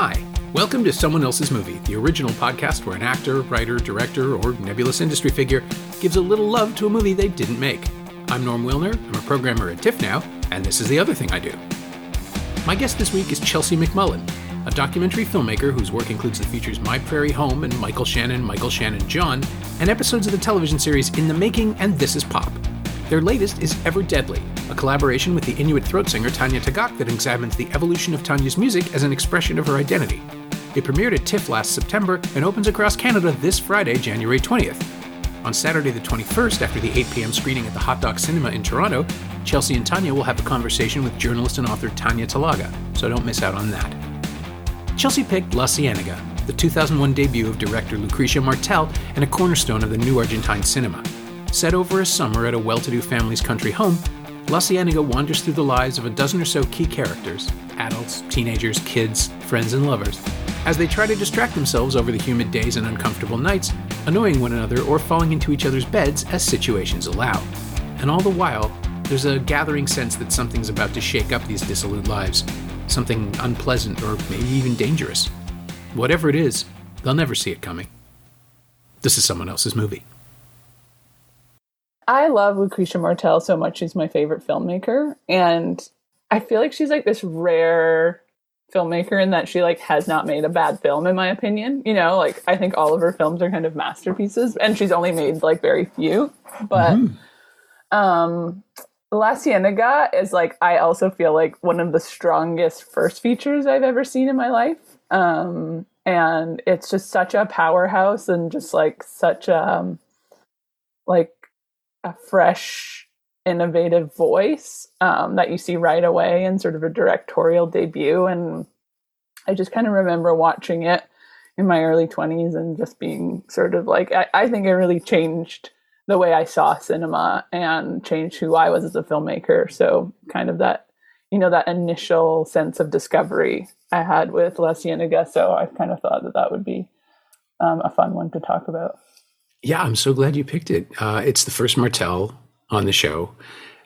Hi. Welcome to Someone Else's Movie, the original podcast where an actor, writer, director, or nebulous industry figure gives a little love to a movie they didn't make. I'm Norm Wilner, I'm a programmer at TIFF now, and this is the other thing I do. My guest this week is Chelsea McMullen, a documentary filmmaker whose work includes the features My Prairie Home and Michael Shannon, Michael Shannon John, and episodes of the television series In the Making and This Is Pop. Their latest is Ever Deadly, a collaboration with the Inuit throat singer Tanya Tagaq that examines the evolution of Tanya's music as an expression of her identity. It premiered at TIFF last September and opens across Canada this Friday, January 20th. On Saturday the 21st, after the 8 p.m. screening at the Hot Docs Cinema in Toronto, Chelsea and Tanya will have a conversation with journalist and author Tanya Talaga, so don't miss out on that. Chelsea picked La Cienega, the 2001 debut of director Lucrecia Martel and a cornerstone of the new Argentine cinema. Set over a summer at a well to do family's country home, La Cienega wanders through the lives of a dozen or so key characters adults, teenagers, kids, friends, and lovers as they try to distract themselves over the humid days and uncomfortable nights, annoying one another or falling into each other's beds as situations allow. And all the while, there's a gathering sense that something's about to shake up these dissolute lives, something unpleasant or maybe even dangerous. Whatever it is, they'll never see it coming. This is someone else's movie. I love Lucrecia Martel so much. She's my favorite filmmaker. And I feel like she's like this rare filmmaker in that she like has not made a bad film in my opinion. You know, like I think all of her films are kind of masterpieces and she's only made like very few. But mm-hmm. um La Cienega is like I also feel like one of the strongest first features I've ever seen in my life. Um and it's just such a powerhouse and just like such a um, like a fresh innovative voice um, that you see right away in sort of a directorial debut. And i just kind of remember watching it in my early 20s and just being sort of like I, I think it really changed the way i saw cinema and changed who i was as a filmmaker. So kind of that you know that initial sense of discovery i had with la cienega so i kind of thought that that would be um, a fun one to talk about yeah, I'm so glad you picked it. Uh, it's the first Martel on the show,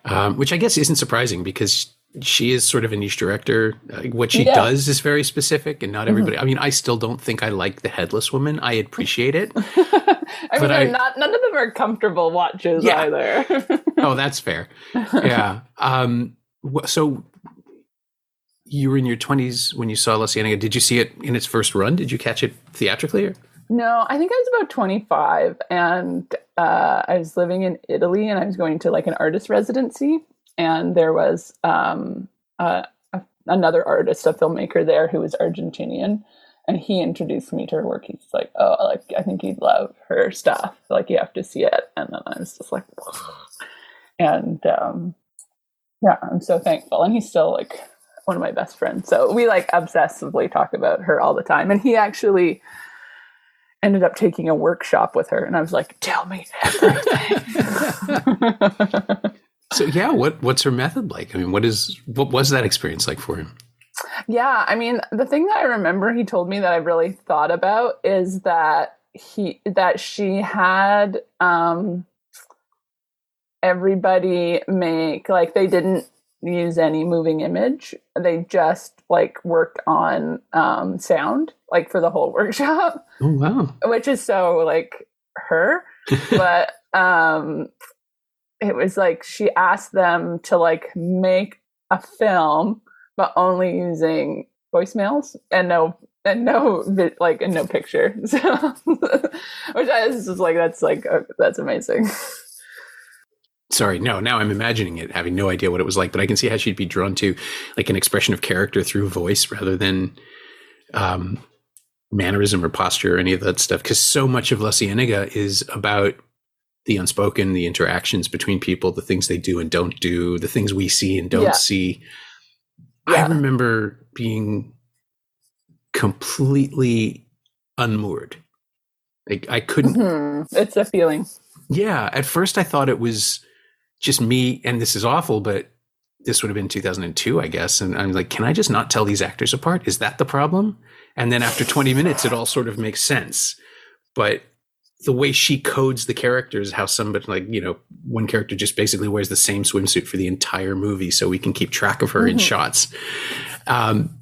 um, which I guess isn't surprising because she is sort of a niche director. Uh, what she yeah. does is very specific, and not mm-hmm. everybody. Mm-hmm. I mean, I still don't think I like the Headless Woman. I appreciate it. I mean, I, not none of them are comfortable watches yeah. either. oh, that's fair. Yeah. Um, so you were in your 20s when you saw La Cienega. Did you see it in its first run? Did you catch it theatrically? Or? No, I think I was about 25 and uh, I was living in Italy and I was going to like an artist residency. And there was um, a, another artist, a filmmaker there who was Argentinian. And he introduced me to her work. He's like, oh, like, I think you'd love her stuff. Like, you have to see it. And then I was just like, Whoa. and um, yeah, I'm so thankful. And he's still like one of my best friends. So we like obsessively talk about her all the time. And he actually, ended up taking a workshop with her and I was like, tell me everything. so yeah, what what's her method like? I mean, what is what was that experience like for him? Yeah, I mean, the thing that I remember he told me that I really thought about is that he that she had um everybody make like they didn't use any moving image. They just like worked on um, sound, like for the whole workshop. Oh wow! Which is so like her, but um, it was like she asked them to like make a film, but only using voicemails and no and no like and no picture. So, which I was just like that's like uh, that's amazing sorry, no, now I'm imagining it, having no idea what it was like, but I can see how she'd be drawn to like an expression of character through voice rather than um, mannerism or posture or any of that stuff. Because so much of La Cienega is about the unspoken, the interactions between people, the things they do and don't do, the things we see and don't yeah. see. Yeah. I remember being completely unmoored. Like I couldn't. Mm-hmm. It's a feeling. Yeah. At first, I thought it was just me, and this is awful, but this would have been 2002, I guess. And I'm like, can I just not tell these actors apart? Is that the problem? And then after 20 minutes, it all sort of makes sense. But the way she codes the characters, how somebody like, you know, one character just basically wears the same swimsuit for the entire movie so we can keep track of her mm-hmm. in shots. Um,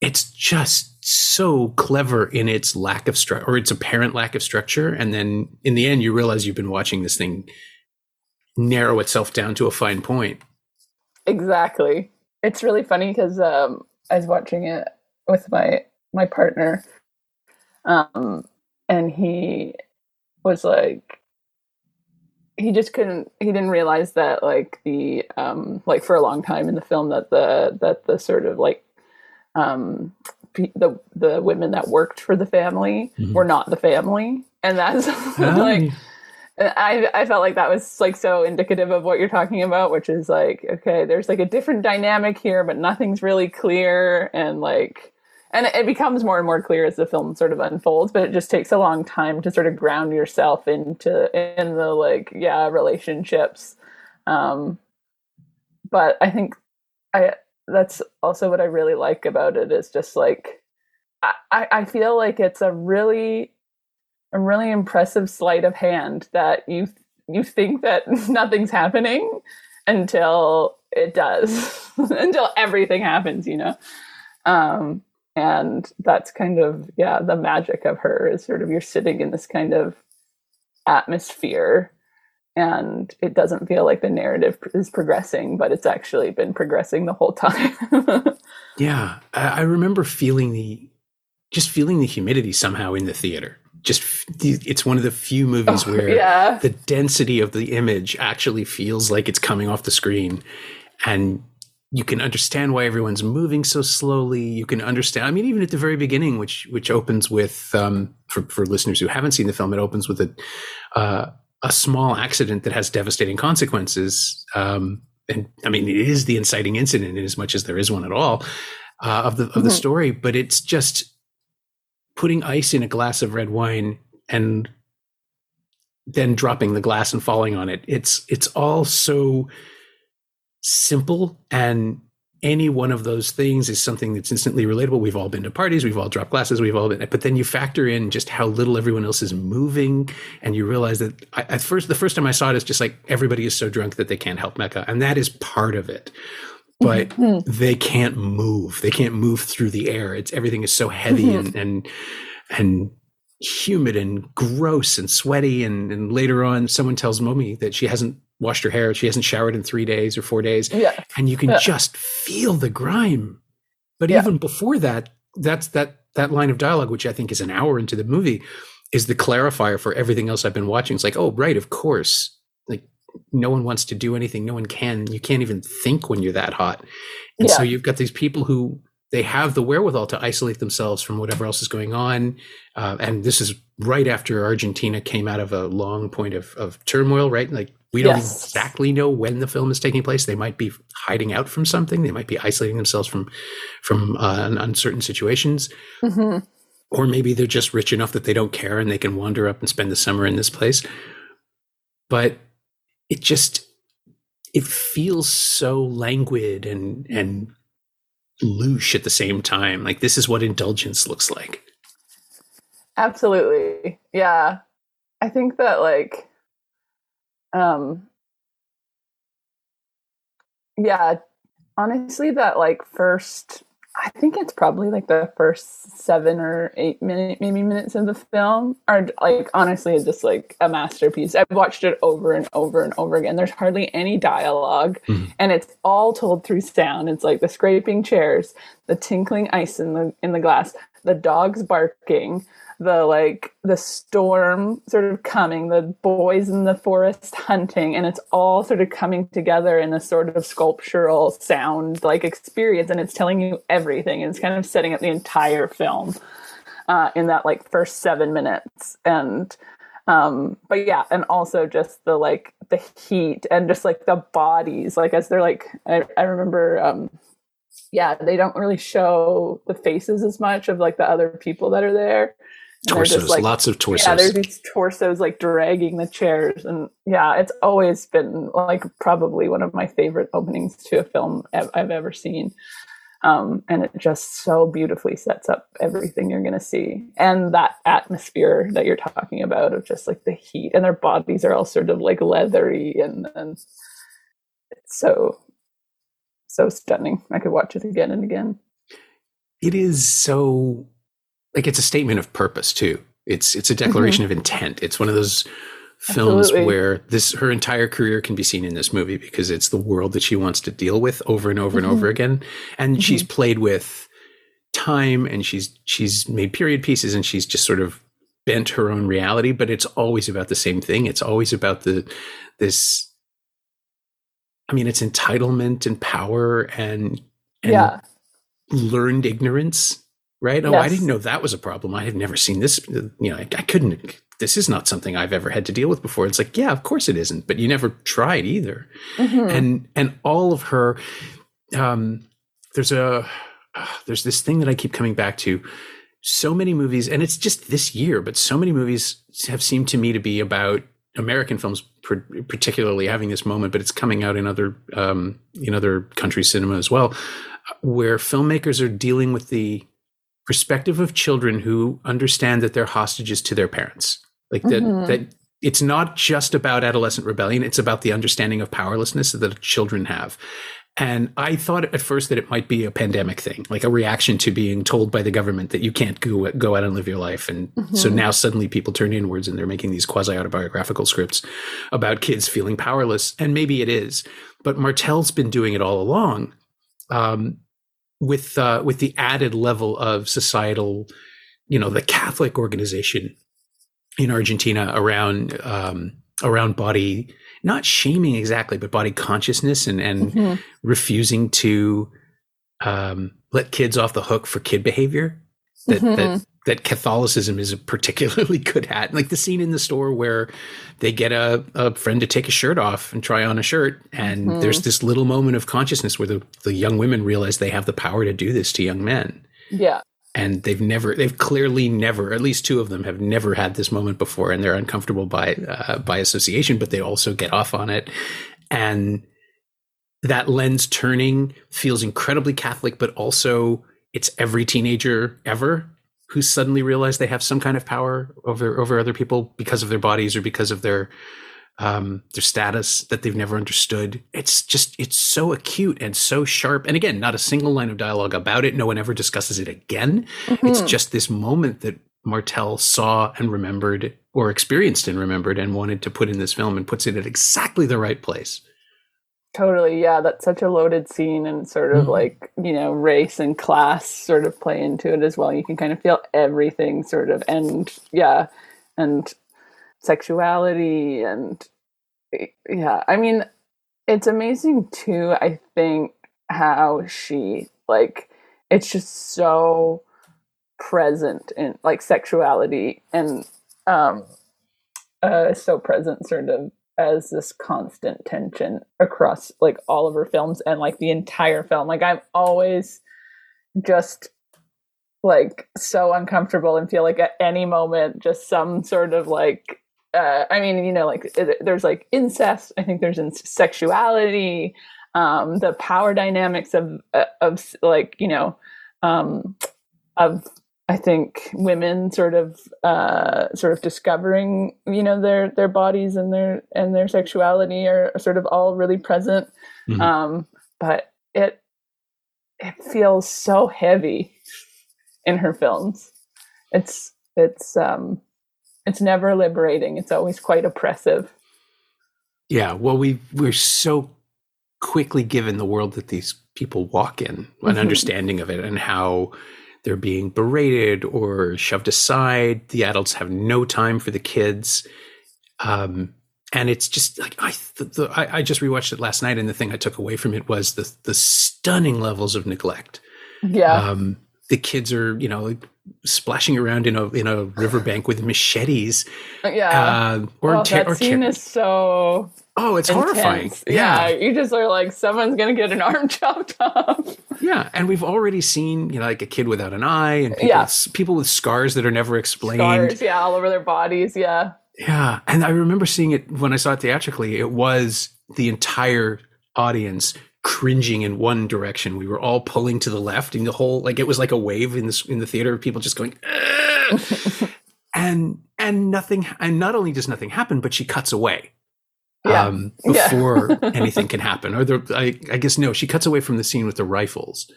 it's just so clever in its lack of structure or its apparent lack of structure. And then in the end, you realize you've been watching this thing narrow itself down to a fine point. Exactly. It's really funny because um, I was watching it with my my partner, um, and he was like, he just couldn't. He didn't realize that like the um, like for a long time in the film that the that the sort of like um, the the women that worked for the family mm-hmm. were not the family, and that's like. I I felt like that was like so indicative of what you're talking about, which is like okay, there's like a different dynamic here, but nothing's really clear, and like, and it becomes more and more clear as the film sort of unfolds. But it just takes a long time to sort of ground yourself into in the like yeah relationships. Um, but I think I that's also what I really like about it is just like I, I feel like it's a really a really impressive sleight of hand that you you think that nothing's happening until it does until everything happens you know um and that's kind of yeah the magic of her is sort of you're sitting in this kind of atmosphere and it doesn't feel like the narrative is progressing but it's actually been progressing the whole time. Yeah i remember feeling the just feeling the humidity somehow in the theater. Just it's one of the few movies oh, where yeah. the density of the image actually feels like it's coming off the screen. And you can understand why everyone's moving so slowly you can understand i mean even at the very beginning which which opens with um, for, for listeners who haven't seen the film it opens with a uh, a small accident that has devastating consequences um, and i mean it is the inciting incident in as much as there is one at all uh, of the of mm-hmm. the story but it's just putting ice in a glass of red wine and then dropping the glass and falling on it. It's it's all so simple and any one of those things is something that's instantly relatable. We've all been to parties, we've all dropped glasses, we've all been, but then you factor in just how little everyone else is moving, and you realize that I, at first, the first time I saw it, it's just like everybody is so drunk that they can't help Mecha, and that is part of it but mm-hmm. they can't move. They can't move through the air. It's everything is so heavy mm-hmm. and, and and humid and gross and sweaty. And, and later on, someone tells Momi that she hasn't washed her hair. She hasn't showered in three days or four days. Yeah. And you can yeah. just feel the grime. But yeah. even before that, that's that that line of dialogue, which I think is an hour into the movie, is the clarifier for everything else I've been watching. It's like, oh, right, of course Like no one wants to do anything. No one can. You can't even think when you're that hot. And yeah. so you've got these people who they have the wherewithal to isolate themselves from whatever else is going on. Uh, and this is right after Argentina came out of a long point of, of turmoil, right? Like we don't yes. exactly know when the film is taking place. They might be hiding out from something. They might be isolating themselves from from uh, uncertain situations. Mm-hmm. Or maybe they're just rich enough that they don't care and they can wander up and spend the summer in this place. But it just it feels so languid and and louche at the same time. Like this is what indulgence looks like. Absolutely. Yeah. I think that like um yeah, honestly that like first I think it's probably like the first seven or eight minute, maybe minutes of the film are like honestly just like a masterpiece. I've watched it over and over and over again. There's hardly any dialogue, mm-hmm. and it's all told through sound. It's like the scraping chairs, the tinkling ice in the in the glass, the dogs barking, the like the storm sort of coming, the boys in the forest hunting, and it's all sort of coming together in a sort of sculptural sound like experience, and it's telling you everything. It's kind of setting up the entire film uh, in that like first seven minutes, and um but yeah and also just the like the heat and just like the bodies like as they're like i, I remember um yeah they don't really show the faces as much of like the other people that are there torsos, like, lots of torsos. Yeah, there's these torsos like dragging the chairs, and yeah, it's always been like probably one of my favorite openings to a film I've ever seen. Um, and it just so beautifully sets up everything you're going to see, and that atmosphere that you're talking about of just like the heat, and their bodies are all sort of like leathery, and and it's so so stunning. I could watch it again and again. It is so like it's a statement of purpose too. It's it's a declaration mm-hmm. of intent. It's one of those films Absolutely. where this her entire career can be seen in this movie because it's the world that she wants to deal with over and over mm-hmm. and over again. And mm-hmm. she's played with time and she's she's made period pieces and she's just sort of bent her own reality, but it's always about the same thing. It's always about the this I mean, it's entitlement and power and, and yeah. learned ignorance, right? Oh, yes. I didn't know that was a problem. I had never seen this. You know, I, I, couldn't. This is not something I've ever had to deal with before. It's like, yeah, of course it isn't, but you never tried either. Mm-hmm. And and all of her, um, there's a uh, there's this thing that I keep coming back to. So many movies, and it's just this year, but so many movies have seemed to me to be about American films, particularly having this moment, but it's coming out in other um, in other countries' cinema as well, where filmmakers are dealing with the perspective of children who understand that they're hostages to their parents, like that mm-hmm. that it's not just about adolescent rebellion; it's about the understanding of powerlessness that children have, and I thought at first that it might be a pandemic thing, like a reaction to being told by the government that you can't go, go out and live your life. And mm-hmm. so now suddenly people turn inwards and they're making these quasi autobiographical scripts about kids feeling powerless. And maybe it is, but Martel's been doing it all along. Um, with uh, with the added level of societal, you know, the Catholic organization in Argentina around um, around body not shaming exactly, but body consciousness and, and mm-hmm. refusing to um, let kids off the hook for kid behavior that, mm-hmm. that that Catholicism is a particularly good at. Like the scene in the store where they get a, a friend to take a shirt off and try on a shirt. And mm-hmm. there's this little moment of consciousness where the, the young women realize they have the power to do this to young men. Yeah and they've never they've clearly never at least two of them have never had this moment before and they're uncomfortable by uh, by association but they also get off on it and that lens turning feels incredibly catholic but also it's every teenager ever who suddenly realize they have some kind of power over over other people because of their bodies or because of their um, their status that they've never understood. It's just, it's so acute and so sharp. And again, not a single line of dialogue about it. No one ever discusses it again. Mm-hmm. It's just this moment that Martel saw and remembered or experienced and remembered and wanted to put in this film and puts it at exactly the right place. Totally. Yeah. That's such a loaded scene and sort of mm-hmm. like, you know, race and class sort of play into it as well. You can kind of feel everything sort of, and yeah. And sexuality and yeah i mean it's amazing too i think how she like it's just so present in like sexuality and um uh so present sort of as this constant tension across like all of her films and like the entire film like i'm always just like so uncomfortable and feel like at any moment just some sort of like uh, I mean, you know, like there's like incest. I think there's in sexuality, um, the power dynamics of uh, of like you know, um, of I think women sort of uh, sort of discovering you know their their bodies and their and their sexuality are sort of all really present. Mm-hmm. Um, but it it feels so heavy in her films. It's it's um it's never liberating. It's always quite oppressive. Yeah, well, we we're so quickly given the world that these people walk in, an mm-hmm. understanding of it, and how they're being berated or shoved aside. The adults have no time for the kids, um, and it's just like I, the, the, I, I just rewatched it last night, and the thing I took away from it was the the stunning levels of neglect. Yeah. Um, the kids are you know splashing around in a in a riverbank with machetes. Yeah, uh, or, oh, that or scene is so. Oh, it's intense. horrifying. Yeah. yeah. you just are like, someone's gonna get an arm chopped off. Yeah, and we've already seen, you know, like a kid without an eye, and people, yeah. people with scars that are never explained. Scars, yeah, all over their bodies. Yeah. Yeah, and I remember seeing it when I saw it theatrically. It was the entire audience cringing in one direction. We were all pulling to the left, and the whole like it was like a wave in the in the theater of people just going, and and nothing. And not only does nothing happen, but she cuts away. Yeah. Um, before yeah. anything can happen, or the I, I, guess no, she cuts away from the scene with the rifles,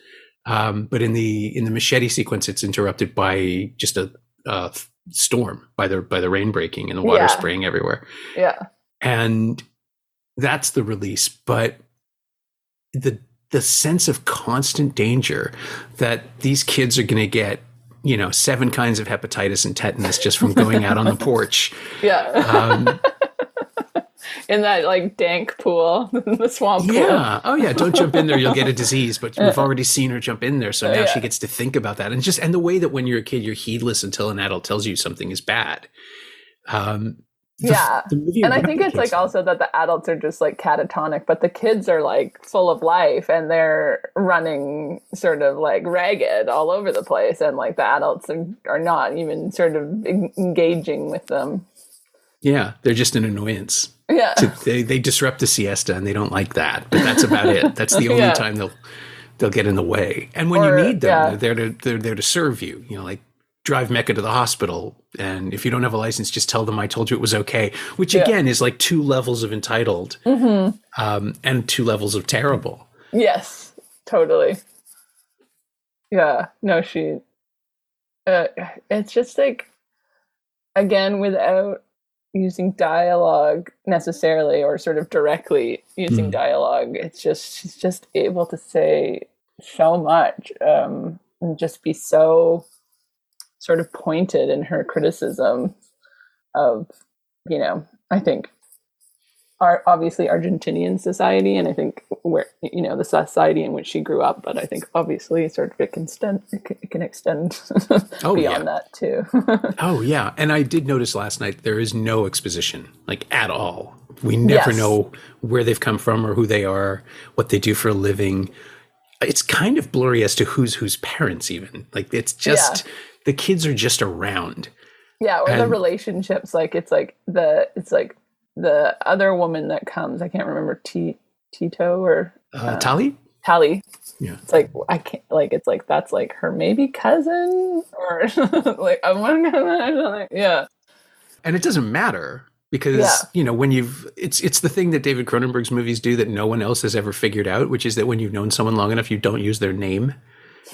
Um, but in the in the machete sequence, it's interrupted by just a, a storm by the by the rain breaking and the water Yeah. spraying everywhere, Yeah. and that's the release. But the the sense of constant danger that these kids are going to get, you know, seven kinds of hepatitis and tetanus just from going out on the porch. Yeah. Um, in that like dank pool, the swamp pool. Yeah. Oh, yeah. Don't jump in there; you'll get a disease. But we've already seen her jump in there, so now Yeah. she gets to think about that, and just and the way that when you're a kid, you're heedless until an adult tells you something is bad. Um, the- Yeah. the And I think it's like also that the adults are just like catatonic, but the kids are like full of life and they're running sort of like ragged all over the place. And like the adults are, are not even sort of en- engaging with them. Yeah, they're just an annoyance. Yeah. To- they they disrupt the siesta, and they don't like that. But that's about it. That's the only Yeah. time they'll they'll get in the way. And when Or- you need them, yeah. they're there to they're there to serve you. You know, like drive Mecha to the hospital, and if you don't have a license, just tell them I told you it was okay. Which Yeah. again is like two levels of entitled, Mm-hmm. um, and two levels of terrible. Yes, totally. Yeah, no, she. Uh, it's just like, again, without using dialogue necessarily or sort of directly using Mm. dialogue, it's just she's just able to say so much um, and just be so sort of pointed in her criticism of, you know, I think are obviously Argentinian society, and I think where you know the society in which she grew up. But I think obviously sort of it can extend it can, it can extend Oh, beyond that too. Oh yeah, and I did notice last night there is no exposition like at all. We never Yes. know where they've come from or who they are, what they do for a living. It's kind of blurry as to who's whose parents even. Like it's just the kids are just around. yeah, or the relationships. Like it's like the it's like the other woman that comes. I can't remember T Tito or Uh, Tali? Tally. Yeah. It's like I can't like it's like that's like her maybe cousin or like I'm gonna yeah And it doesn't matter because Yeah. you know when you've it's it's the thing that David Cronenberg's movies do that no one else has ever figured out, which is that when you've known someone long enough, you don't use their name.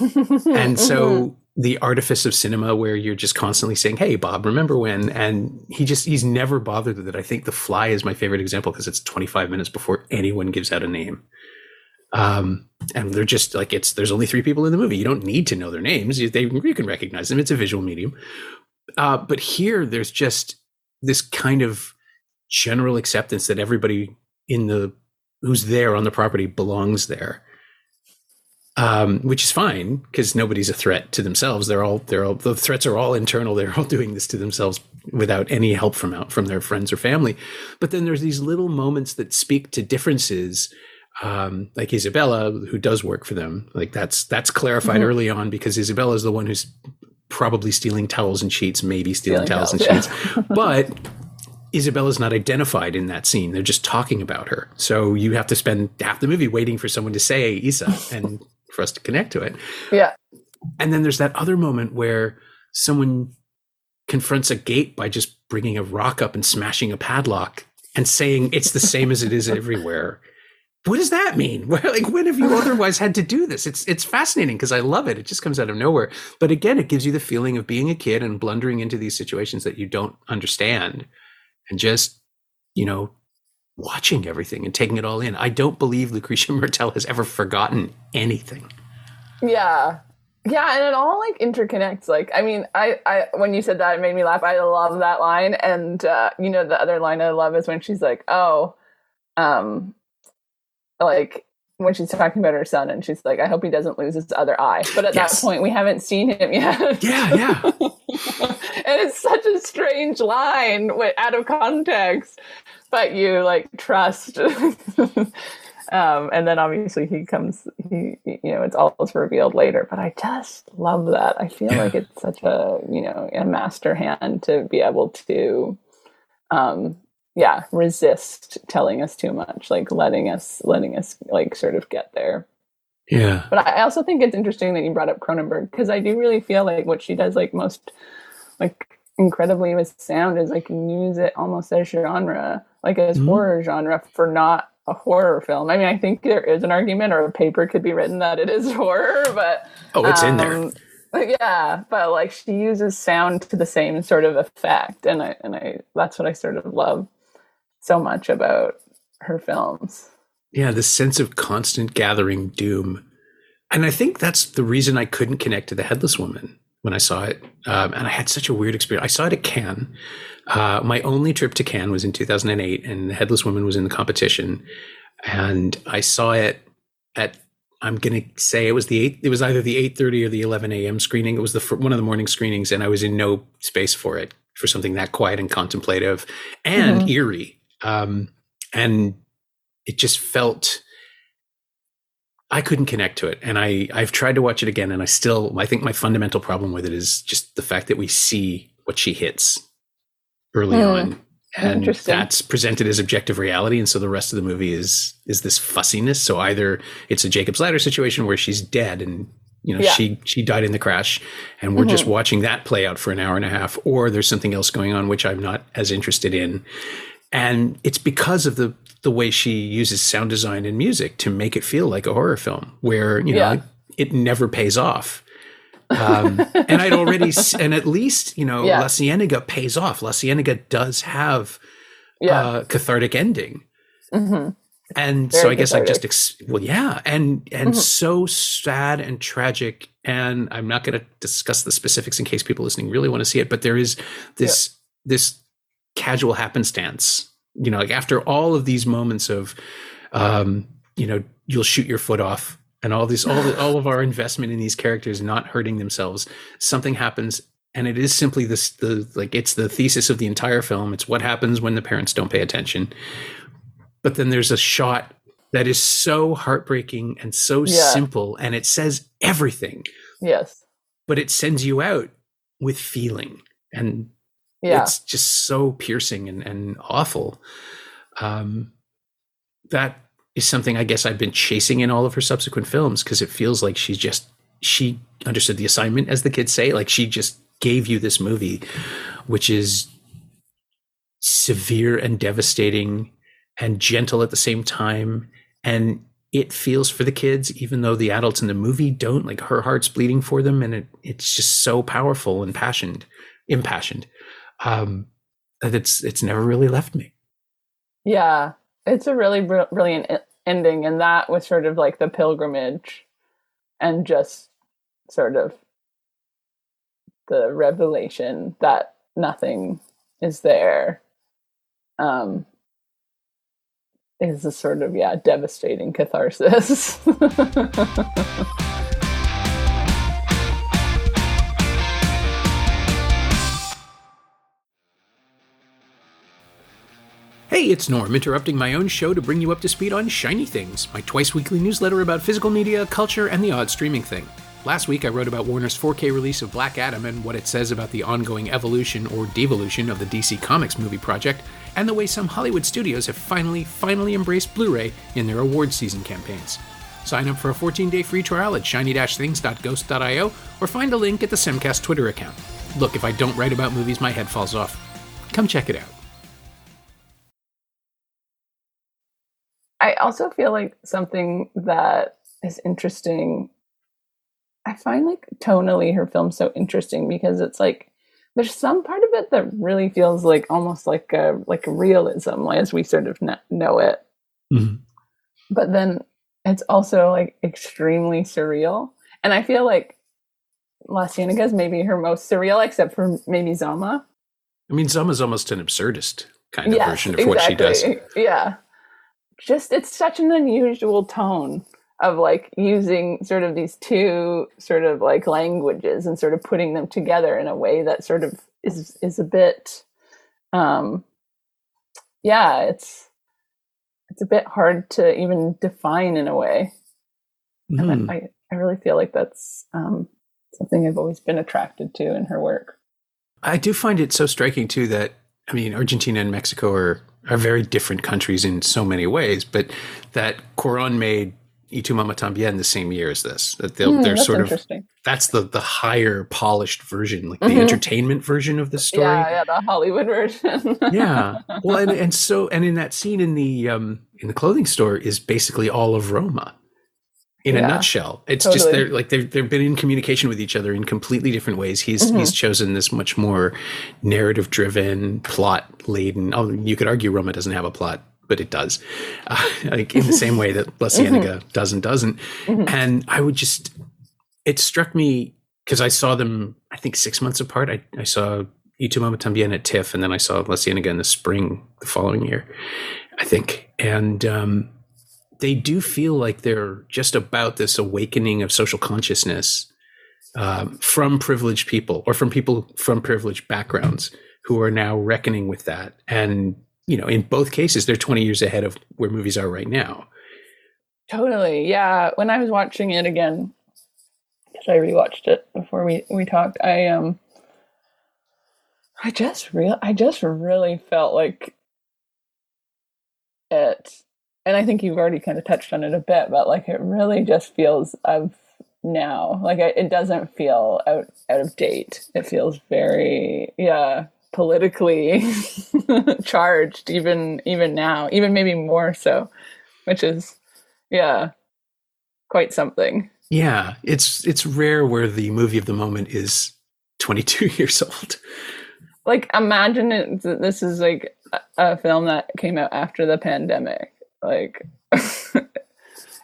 and so the artifice of cinema where you're just constantly saying hey bob remember when? And he just he's never bothered with it. I think the fly is my favorite example because it's 25 minutes before anyone gives out a name. Um and they're just like it's there's only three people in the movie. You don't need to know their names. You, they, you can recognize them. It's a visual medium. Uh but here there's just this kind of general acceptance that everybody in the who's there on the property belongs there um, which is fine because nobody's a threat to themselves. They're all they're all the threats are all internal. They're all doing this to themselves without any help from out from their friends or family. But then there's these little moments that speak to differences. Um, like Isabella, who does work for them, like that's that's clarified Mhm. early on because Isabella is the one who's probably stealing towels and sheets, maybe stealing, Stealing towels and towels, sheets, but Isabella's not identified in that scene. They're just talking about her. So you have to spend half the movie waiting for someone to say Isa and for us to connect to it. yeah And then there's that other moment where someone confronts a gate by just bringing a rock up and smashing a padlock and saying it's the same as it is everywhere. What does that mean? Like, when have you otherwise had to do this? It's it's fascinating because I love it. It just comes out of nowhere. But again, it gives you the feeling of being a kid and blundering into these situations that you don't understand, and just you know watching everything and taking it all in. I don't believe Lucrecia Martel has ever forgotten anything. Yeah. Yeah, and it all like interconnects. Like, I mean, I, I when you said that, it made me laugh. I love that line, and uh, you know, the other line I love is when she's like, "Oh, um, like when she's talking about her son, and she's like, I hope he doesn't lose his other eye." But at Yes. that point, we haven't seen him yet. Yeah, yeah. and it's such a strange line out of context, but you like trust. um, and then obviously he comes, he, you know, it's all revealed later. But I just love that. I feel Yeah. like it's such a, you know, a master hand to be able to, um, yeah, resist telling us too much, like letting us, letting us, like, sort of get there. Yeah. But I also think it's interesting that you brought up Cronenberg because I do really feel like what she does like most like incredibly with sound is like use it almost as genre, like as Mhm. horror genre for not a horror film. I mean, I think there is an argument or a paper could be written that it is horror, but oh, it's um, in there. Um, yeah, but like she uses sound to the same sort of effect, and I and I that's what I sort of love so much about her films. Yeah, the sense of constant gathering doom, and I think that's the reason I couldn't connect to the Headless Woman when I saw it, um, and I had such a weird experience. I saw it at Cannes. Uh, my only trip to Cannes was in 2008, and the Headless Woman was in the competition, and I saw it at. I'm gonna say it was the eight. It was either the 8:30 or the 11 a.m. screening. It was the one of the morning screenings, and I was in no space for it for something that quiet and contemplative and mm-hmm. eerie. Um, and it just felt I couldn't connect to it. And I, I've tried to watch it again and I still, I think my fundamental problem with it is just the fact that we see what she hits early mm. on. And that's presented as objective reality. And so the rest of the movie is, is this fussiness. So either it's a Jacob's ladder situation where she's dead and, you know, yeah. she, she died in the crash and we're mm-hmm. just watching that play out for an hour and a half, or there's something else going on, which I'm not as interested in. And it's because of the the way she uses sound design and music to make it feel like a horror film where you know it never pays off um, and i'd already and at least you know yeah. la cienega pays off la cienega does have yeah. a cathartic ending mm-hmm. and Very so i guess cathartic. i just ex- well yeah and and mm-hmm. so sad and tragic and i'm not going to discuss the specifics in case people listening really want to see it but there is this this casual happenstance you know, like after all of these moments of, um, you know, you'll shoot your foot off and all this, all, the, all of our investment in these characters not hurting themselves, something happens. And it is simply this, the, like, it's the thesis of the entire film. It's what happens when the parents don't pay attention. But then there's a shot that is so heartbreaking and so yeah. simple and it says everything. Yes. But it sends you out with feeling. And yeah. it's just so piercing and, and awful. Um, that is something I guess I've been chasing in all of her subsequent films because it feels like she's just she understood the assignment, as the kids say. Like she just gave you this movie, which is severe and devastating and gentle at the same time. And it feels for the kids, even though the adults in the movie don't. Like her heart's bleeding for them, and it it's just so powerful and passionate, impassioned um, that it's it's never really left me. Yeah, it's a really br- brilliant ending, and that was sort of like the pilgrimage, and just sort of the revelation that nothing is there. Um, is a sort of yeah devastating catharsis. Hey, it's Norm, interrupting my own show to bring you up to speed on Shiny Things, my twice weekly newsletter about physical media, culture, and the odd streaming thing. Last week, I wrote about Warner's 4K release of Black Adam and what it says about the ongoing evolution or devolution of the DC Comics movie project, and the way some Hollywood studios have finally, finally embraced Blu ray in their award season campaigns. Sign up for a 14 day free trial at shiny-things.ghost.io or find a link at the Semcast Twitter account. Look, if I don't write about movies, my head falls off. Come check it out. I also feel like something that is interesting. I find like tonally her film so interesting because it's like there's some part of it that really feels like almost like a like realism as we sort of know it. Mm-hmm. But then it's also like extremely surreal, and I feel like La Cienega is maybe her most surreal, except for maybe Zama. I mean, Zama's almost an absurdist kind of yes, version of exactly. what she does. Yeah just it's such an unusual tone of like using sort of these two sort of like languages and sort of putting them together in a way that sort of is is a bit um yeah it's it's a bit hard to even define in a way mm. and I, I really feel like that's um something i've always been attracted to in her work i do find it so striking too that i mean argentina and mexico are are very different countries in so many ways, but that Cuarón made Y Tu Mamá También the same year as this. That they'll, Hmm, they're that's sort of that's the the higher polished version, like the Mhm. entertainment version of the story. Yeah, yeah, the Hollywood version. yeah well and, and so and in that scene in the um in the clothing store is basically all of roma in a nutshell. It's just they're like they've, they've been in communication with each other in completely different ways. He's Mhm. he's chosen this much more narrative driven plot laden oh you could argue roma doesn't have a plot but it does. Uh, like in the same way that la cienega doesn't doesn't. Mhm. and i would just it struck me because i saw them i think six months apart. I, I saw Y Tu Mamá También at TIFF, and then I saw La Cienega in the spring the following year, I think. And um, they do feel like they're just about this awakening of social consciousness um, from privileged people or from people from privileged backgrounds who are now reckoning with that. And, you know, in both cases, they're 20 years ahead of where movies are right now. Totally. Yeah. When I was watching it again, because I rewatched it before we, we talked, I um I just real I just really felt like it and I think you've already kind of touched on it a bit, but like it really just feels of now. Like it, it doesn't feel out out of date. It feels very yeah, politically charged even even now, even maybe more so, which is yeah, quite something. Yeah, it's it's rare where the movie of the moment is 22 years old. Like imagine it, this is like a film that came out after the pandemic. Like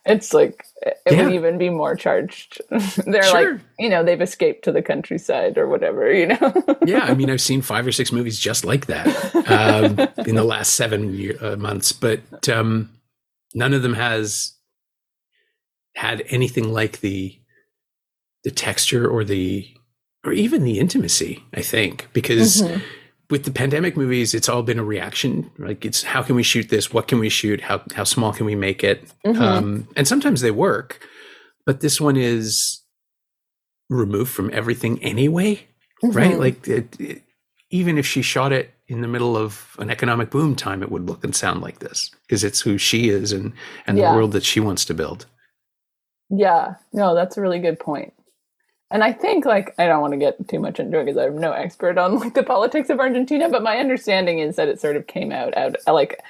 it's like it Yeah. would even be more charged. They're Sure. like, you know, they've escaped to the countryside or whatever, you know. yeah, I mean, I've seen five or six movies just like that um, in the last seven year, uh, months, but um, none of them has had anything like the the texture or the or even the intimacy. I think because Mhm. With the pandemic movies, it's all been a reaction. Like it's how can we shoot this? What can we shoot? How how small can we make it? Mhm. Um, and sometimes they work, but this one is removed from everything anyway right? Mhm. Like, it, it- even if she shot it in the middle of an economic boom time, it would look and sound like this because it's who she is and and Yeah. the world that she wants to build. Yeah, no, that's a really good point. And I think like I don't want to get too much into it because I'm no expert on like the politics of Argentina, but my understanding is that it sort of came out out like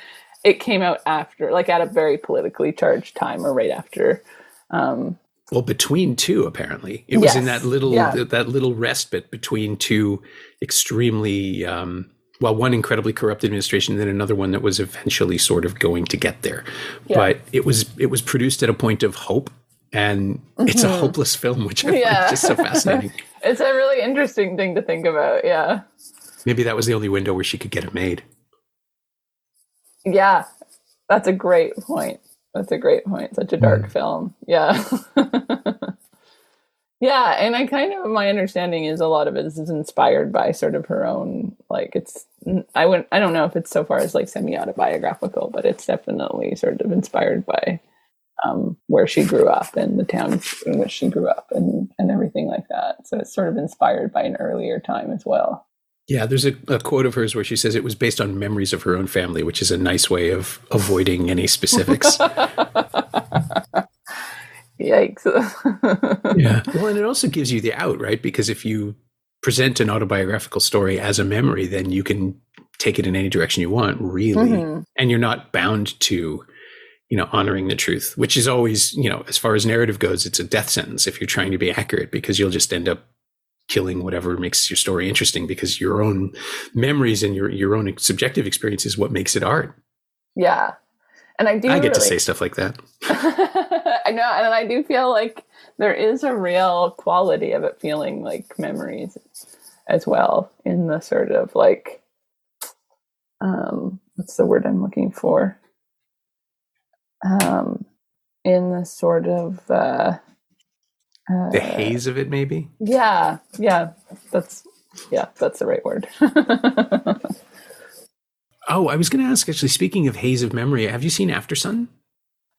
it came out after like at a very politically charged time or right after. Um, Well, between two, apparently, it was in that little Yeah. that, that little respite between two extremely. Um, well, one incredibly corrupt administration, and then another one that was eventually sort of going to get there. Yeah. But it was it was produced at a point of hope, and it's a Mhm. hopeless film, which I Yeah. find just so fascinating. it's a really interesting thing to think about. Yeah, Maybe that was the only window where she could get it made. yeah, that's a great point. That's a great point. Such a dark Mm. film. Yeah. yeah, and I kind of my understanding is a lot of it is inspired by sort of her own like it's I wouldn't I don't know if it's so far as like semi autobiographical, but it's definitely sort of inspired by um, where she grew up and the town in which she grew up and and everything like that. So it's sort of inspired by an earlier time as well. Yeah, there's a, a quote of hers where she says it was based on memories of her own family, which is a nice way of avoiding any specifics. Yikes. yeah. Well, and it also gives you the out, right? Because if you present an autobiographical story as a memory, then you can take it in any direction you want, really. Mhm. And you're not bound to, you know, honoring the truth, which is always, you know, as far as narrative goes, it's a death sentence if you're trying to be accurate because you'll just end up killing whatever makes your story interesting because your own memories and your your own subjective experience is what makes it art. Yeah. And I do I get to say stuff like that. I know, and I do feel like there is a real quality of it feeling like memories as well in the sort of like um what's the word I'm looking for? Um in the sort of uh, uh The haze of it, maybe. Yeah, yeah. That's yeah, that's the right word. Oh, I was going to ask actually. Speaking of haze of memory, have you seen Aftersun?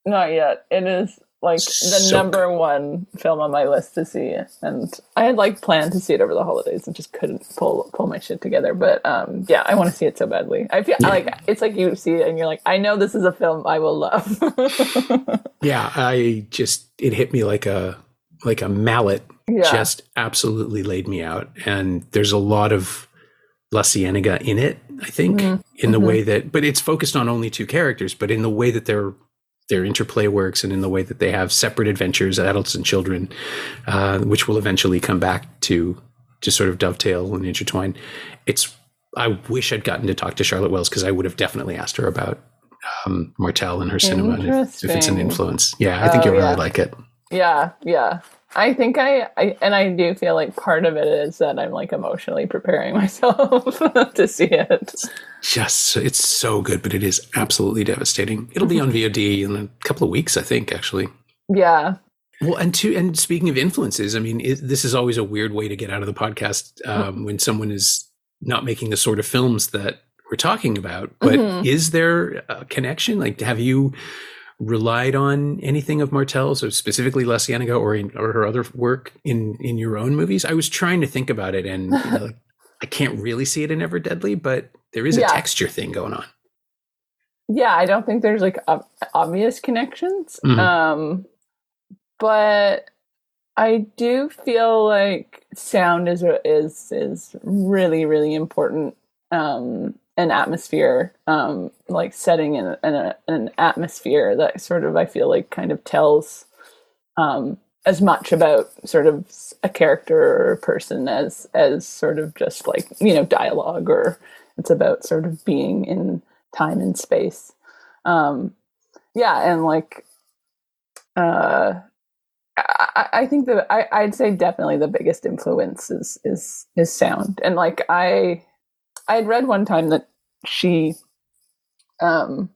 Not yet. It is like the So number one film on my list to see, and I had like planned to see it over the holidays and just couldn't pull pull my shit together. But um, yeah, I want to see it so badly. I feel like it's like you see it and you're like, I know this is a film I will love. Yeah, I just it hit me like a like a mallet. yeah, Just absolutely laid me out. And there's a lot of La Cienega in it, I think, Mhm. in the Mhm. way that but it's focused on only two characters, but in the way that their their interplay works and in the way that they have separate adventures, adults and children, uh, which will eventually come back to to sort of dovetail and intertwine. It's I wish I'd gotten to talk to Charlotte Wells because I would have definitely asked her about um, Martel and her cinema if, if it's an influence. Yeah, I think Oh, you'll yeah. really like it. yeah, yeah. I think I, I and I do feel like part of it is that I'm like emotionally preparing myself to see it. Just it's so good, but it is absolutely devastating. It'll be on VOD in a couple of weeks, I think, actually. Yeah, Well, and to and speaking of influences, I mean, it, this is always a weird way to get out of the podcast um, when someone is not making the sort of films that we're talking about. But Mhm. is there a connection? Like, have you relied on anything of Martel's, or specifically La Ciénaga, or in, or her other work in in your own movies? I was trying to think about it, and you know, I can't really see it in Ever Deadly, but there is a Yeah. texture thing going on. yeah. I don't think there's like ob- obvious connections. Mhm. Um, but I do feel like sound is is is really really important. Um, an atmosphere, um, like setting in, in a, an atmosphere that sort of I feel like kind of tells um, as much about sort of a character or a person as as sort of just like you know dialogue or it's about sort of being in time and space. Um, yeah, and like uh, I, I think that I, I'd say definitely the biggest influence is is is sound, and like I I had read one time that she um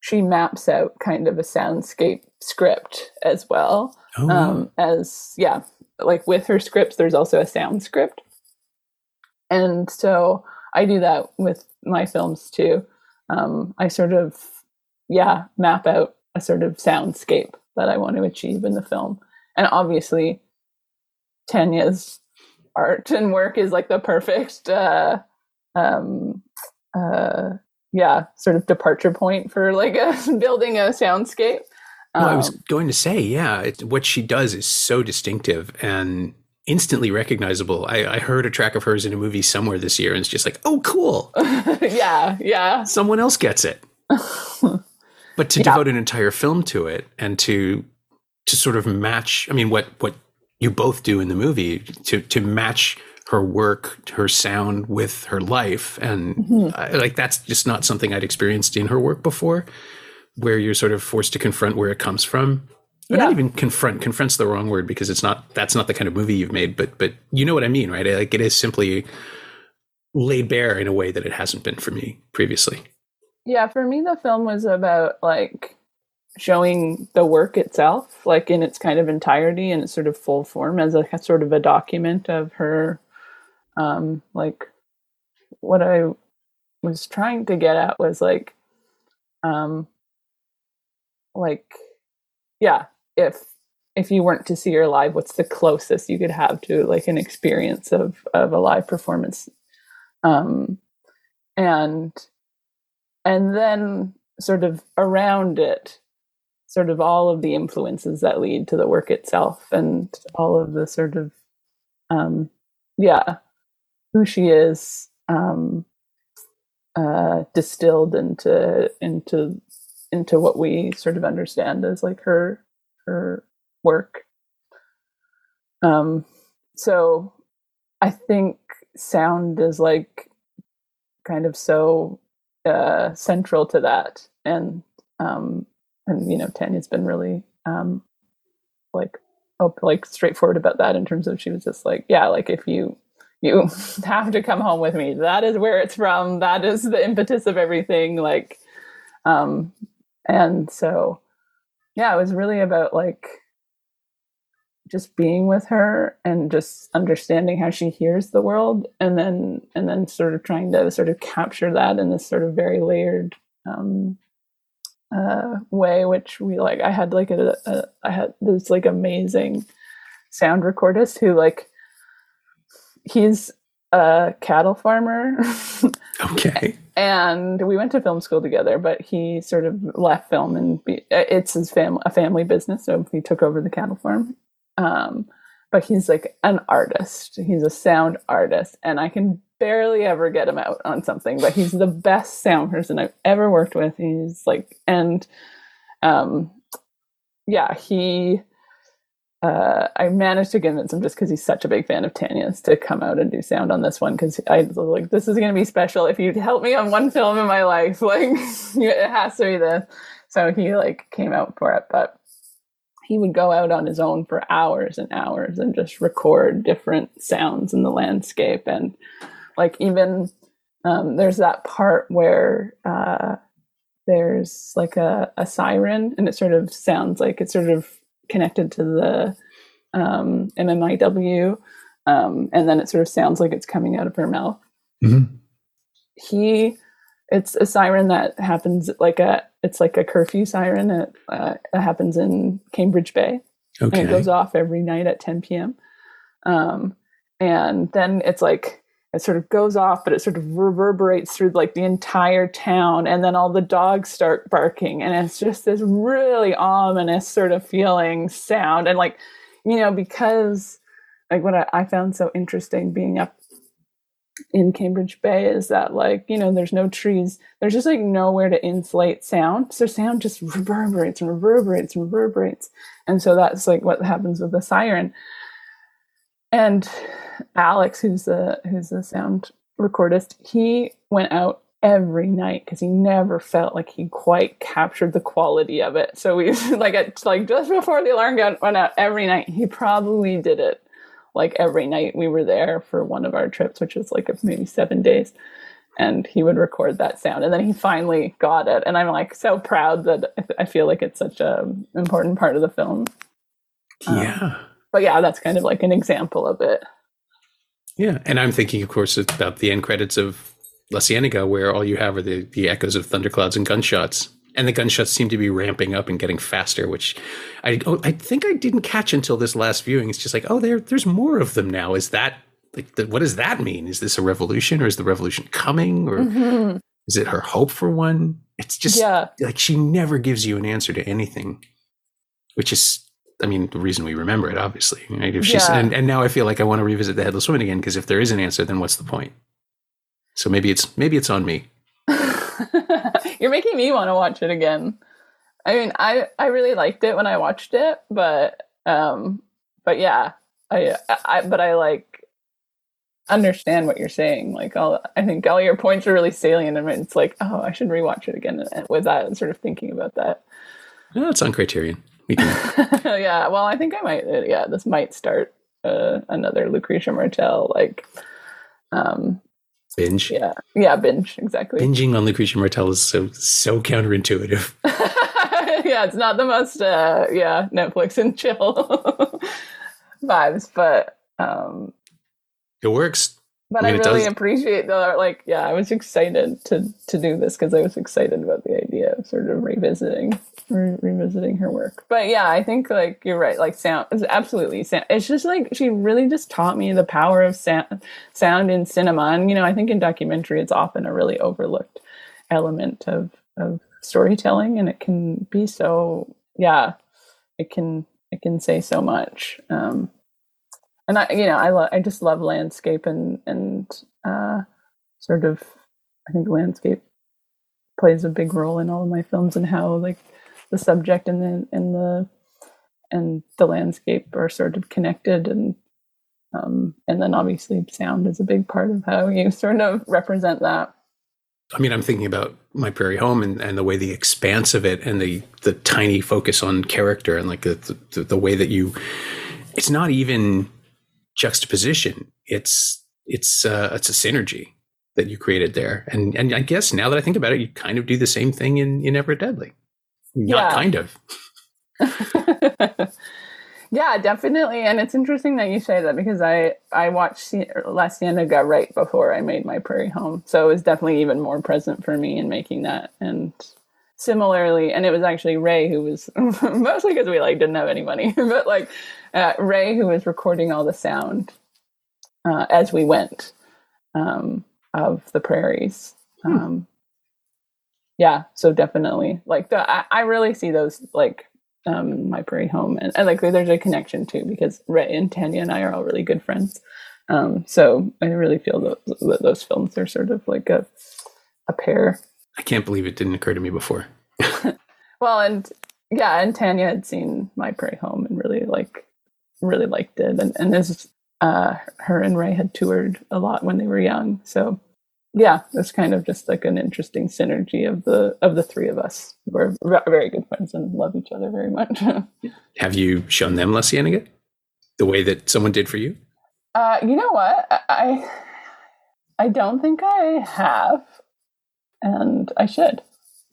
she maps out kind of a soundscape script as well Oh, um as yeah like with her scripts there's also a sound script. And so i do that with my films too. Um i sort of yeah map out a sort of soundscape that i want to achieve in the film. And obviously tanya's art and work is like the perfect uh um uh yeah sort of departure point for like a building a soundscape Well, I was Um, going to say, yeah, it, what she does is so distinctive and instantly recognizable. I, I heard a track of hers in a movie somewhere this year, and it's just like, oh, cool, yeah yeah someone else gets it. But to Yeah. devote an entire film to it and to to sort of match, I mean, what what you both do in the movie to to match her work, her sound with her life, and Mhm. I, like that's just not something I'd experienced in her work before, where you're sort of forced to confront where it comes from. Or Yeah. not even confront. Confront's the wrong word because it's not. That's not the kind of movie you've made. But but you know what I mean, right? Like it is simply laid bare in a way that it hasn't been for me previously. Yeah, for me, the film was about like showing the work itself, like in its kind of entirety and its sort of full form as a sort of a document of her, um, like what I was trying to get at was like, um, like, yeah, if if you weren't to see her live, what's the closest you could have to like an experience of of a live performance, um, and and then sort of around it sort of all of the influences that lead to the work itself and all of the sort of um yeah who she is um uh distilled into into into what we sort of understand as like her her work. Um so i think sound is like kind of so uh, central to that, and um, and you know, Tanya's been really um, like oh, like straightforward about that in terms of she was just like, yeah, like if you you have to come home with me, that is where it's from. That is the impetus of everything. Like, um, and so yeah, it was really about like just being with her and just understanding how she hears the world and then and then sort of trying to sort of capture that in this sort of very layered um uh, way, which we like. I had like a, a I had this like amazing sound recordist who like he's a cattle farmer. okay. And we went to film school together, but he sort of left film and be, it's his family a family business, so he took over the cattle farm. Um, but he's like an artist. He's a sound artist, and I can barely ever get him out on something, but he's the best sound person I've ever worked with. He's like, and um, yeah, he. Uh, I managed to convince him just because he's such a big fan of Tanya's to come out and do sound on this one because I was like, this is going to be special. If you help me on one film in my life, like it has to be this. So he like came out for it, but he would go out on his own for hours and hours and just record different sounds in the landscape and like even um, there's that part where uh, there's like a, a siren and it sort of sounds like it's sort of connected to the um, MMIW um, and then it sort of sounds like it's coming out of her mouth. Mm-hmm. He, it's a siren that happens like a, it's like a curfew siren. It, uh, it happens in Cambridge Bay. Okay. And it goes off every night at 10 p.m. Um, and then it's like it sort of goes off, but it sort of reverberates through like the entire town, and then all the dogs start barking, and it's just this really ominous sort of feeling sound, and like you know because like what I, I found so interesting being up in Cambridge Bay is that like you know there's no trees, there's just like nowhere to insulate sound, so sound just reverberates and reverberates and reverberates, and so that's like what happens with the siren, and Alex, who's a who's the sound recordist, he went out every night because he never felt like he quite captured the quality of it. So we like at like just before the alarm went out every night. He probably did it like every night we were there for one of our trips, which was like maybe seven days. And he would record that sound, and then he finally got it. And I'm like so proud that I feel like it's such a important part of the film. Yeah. But yeah, that's kind of like an example of it. Yeah, and I'm thinking, of course, about the end credits of La Ciénaga, where all you have are the, the echoes of thunderclouds and gunshots. And the gunshots seem to be ramping up and getting faster, which I oh, I think I didn't catch until this last viewing. It's just like, oh, there there's more of them now. Is that like the, what does that mean? Is this a revolution, or is the revolution coming, or mm-hmm. is it her hope for one? It's just yeah. like she never gives you an answer to anything, which is I mean, the reason we remember it, obviously. Right? If she's, yeah. and, and now I feel like I want to revisit the headless woman again because if there is an answer, then what's the point? So maybe it's maybe it's on me. You're making me want to watch it again. I mean, I I really liked it when I watched it, but um, but yeah, I I but I like understand what you're saying. Like all, I think all your points are really salient, and it's like, oh, I should rewatch it again with that sort of thinking about that. Yeah, it's on Criterion. We can. yeah, well, I think I might. Uh, yeah, this might start uh, another Lucrecia Martel like um, binge. Yeah, yeah, binge exactly. Binging on Lucrecia Martel is so so counterintuitive. yeah, it's not the most uh, yeah Netflix and chill vibes, but um, it works. But I, mean, I really appreciate the like. Yeah, I was excited to to do this because I was excited about the idea of sort of revisiting re- revisiting her work. But yeah, I think like you're right. Like sound is absolutely sound. It's just like she really just taught me the power of sound, sound in cinema. And you know, I think in documentary, it's often a really overlooked element of of storytelling, and it can be so. Yeah, it can it can say so much. Um, and I, you know, I love I just love landscape and and uh, sort of I think landscape plays a big role in all of my films and how like the subject and the and the and the landscape are sort of connected and um, and then obviously sound is a big part of how you sort of represent that. I mean, I'm thinking about my prairie home and, and the way the expanse of it and the the tiny focus on character and like the, the, the way that you it's not even juxtaposition. It's it's uh, it's a synergy that you created there. And and I guess now that I think about it, you kind of do the same thing in in Ever Deadly. Not yeah. kind of. yeah, definitely. And it's interesting that you say that because I I watched La Ciénaga right before I made my prairie home, so it was definitely even more present for me in making that. And similarly, and it was actually Ray who was mostly because we like didn't have any money, but like uh, Ray who was recording all the sound uh, as we went um, of the prairies. Hmm. Um, yeah, so definitely like the I, I really see those like um, my prairie home and, and like there's a connection too because Ray and Tanya and I are all really good friends. Um, so I really feel that those films are sort of like a a pair. I can't believe it didn't occur to me before. well, and yeah, and Tanya had seen My Prairie Home and really like really liked it, and and this uh, her and Ray had toured a lot when they were young, so yeah, it's kind of just like an interesting synergy of the of the three of us. We're very good friends and love each other very much. Have you shown them La Ciénaga the way that someone did for you? Uh, you know what? I I don't think I have, and I should.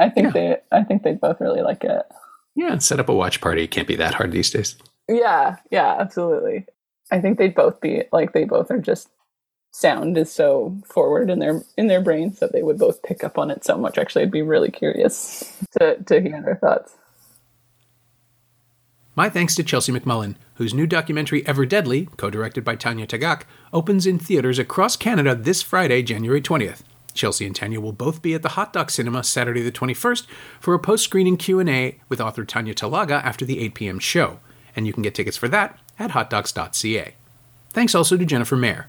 I think yeah. they I think they'd both really like it. Yeah, set up a watch party. It can't be that hard these days. Yeah, yeah, absolutely. I think they'd both be like they both are just sound is so forward in their in their brains that they would both pick up on it so much. Actually, I'd be really curious to to hear their thoughts. My thanks to Chelsea McMullen, whose new documentary Ever Deadly, co directed by Tanya Tagaq, opens in theaters across Canada this Friday, January 20th. Chelsea and Tanya will both be at the Hot Docs Cinema Saturday the 21st for a post-screening Q&A with author Tanya Talaga after the 8 p.m. show, and you can get tickets for that at hotdocs.ca. Thanks also to Jennifer Mayer.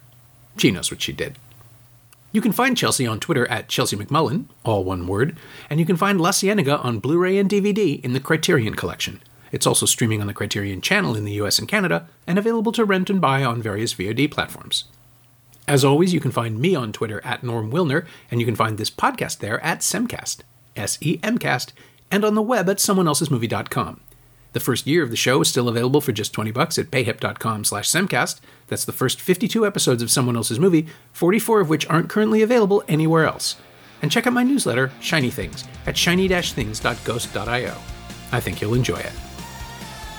She knows what she did. You can find Chelsea on Twitter at Chelsea McMullen, all one word, and you can find La Ciénaga on Blu-ray and DVD in the Criterion Collection. It's also streaming on the Criterion channel in the US and Canada, and available to rent and buy on various VOD platforms. As always, you can find me on Twitter at Norm Wilner, and you can find this podcast there at Semcast, S E M Cast, and on the web at someoneelsesmovie.com. The first year of the show is still available for just 20 bucks at payhip.com slash semcast. That's the first 52 episodes of Someone Else's Movie, 44 of which aren't currently available anywhere else. And check out my newsletter, Shiny Things, at shiny-things.ghost.io. I think you'll enjoy it.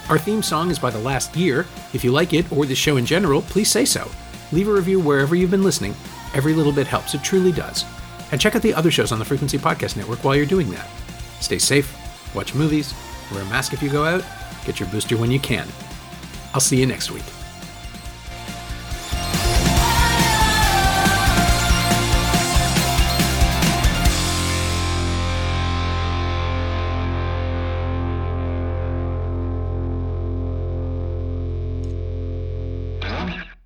Our theme song is by The Last Year. If you like it or the show in general, please say so. Leave a review wherever you've been listening. Every little bit helps, it truly does. And check out the other shows on the Frequency Podcast Network while you're doing that. Stay safe, watch movies, wear a mask if you go out, get your booster when you can. I'll see you next week.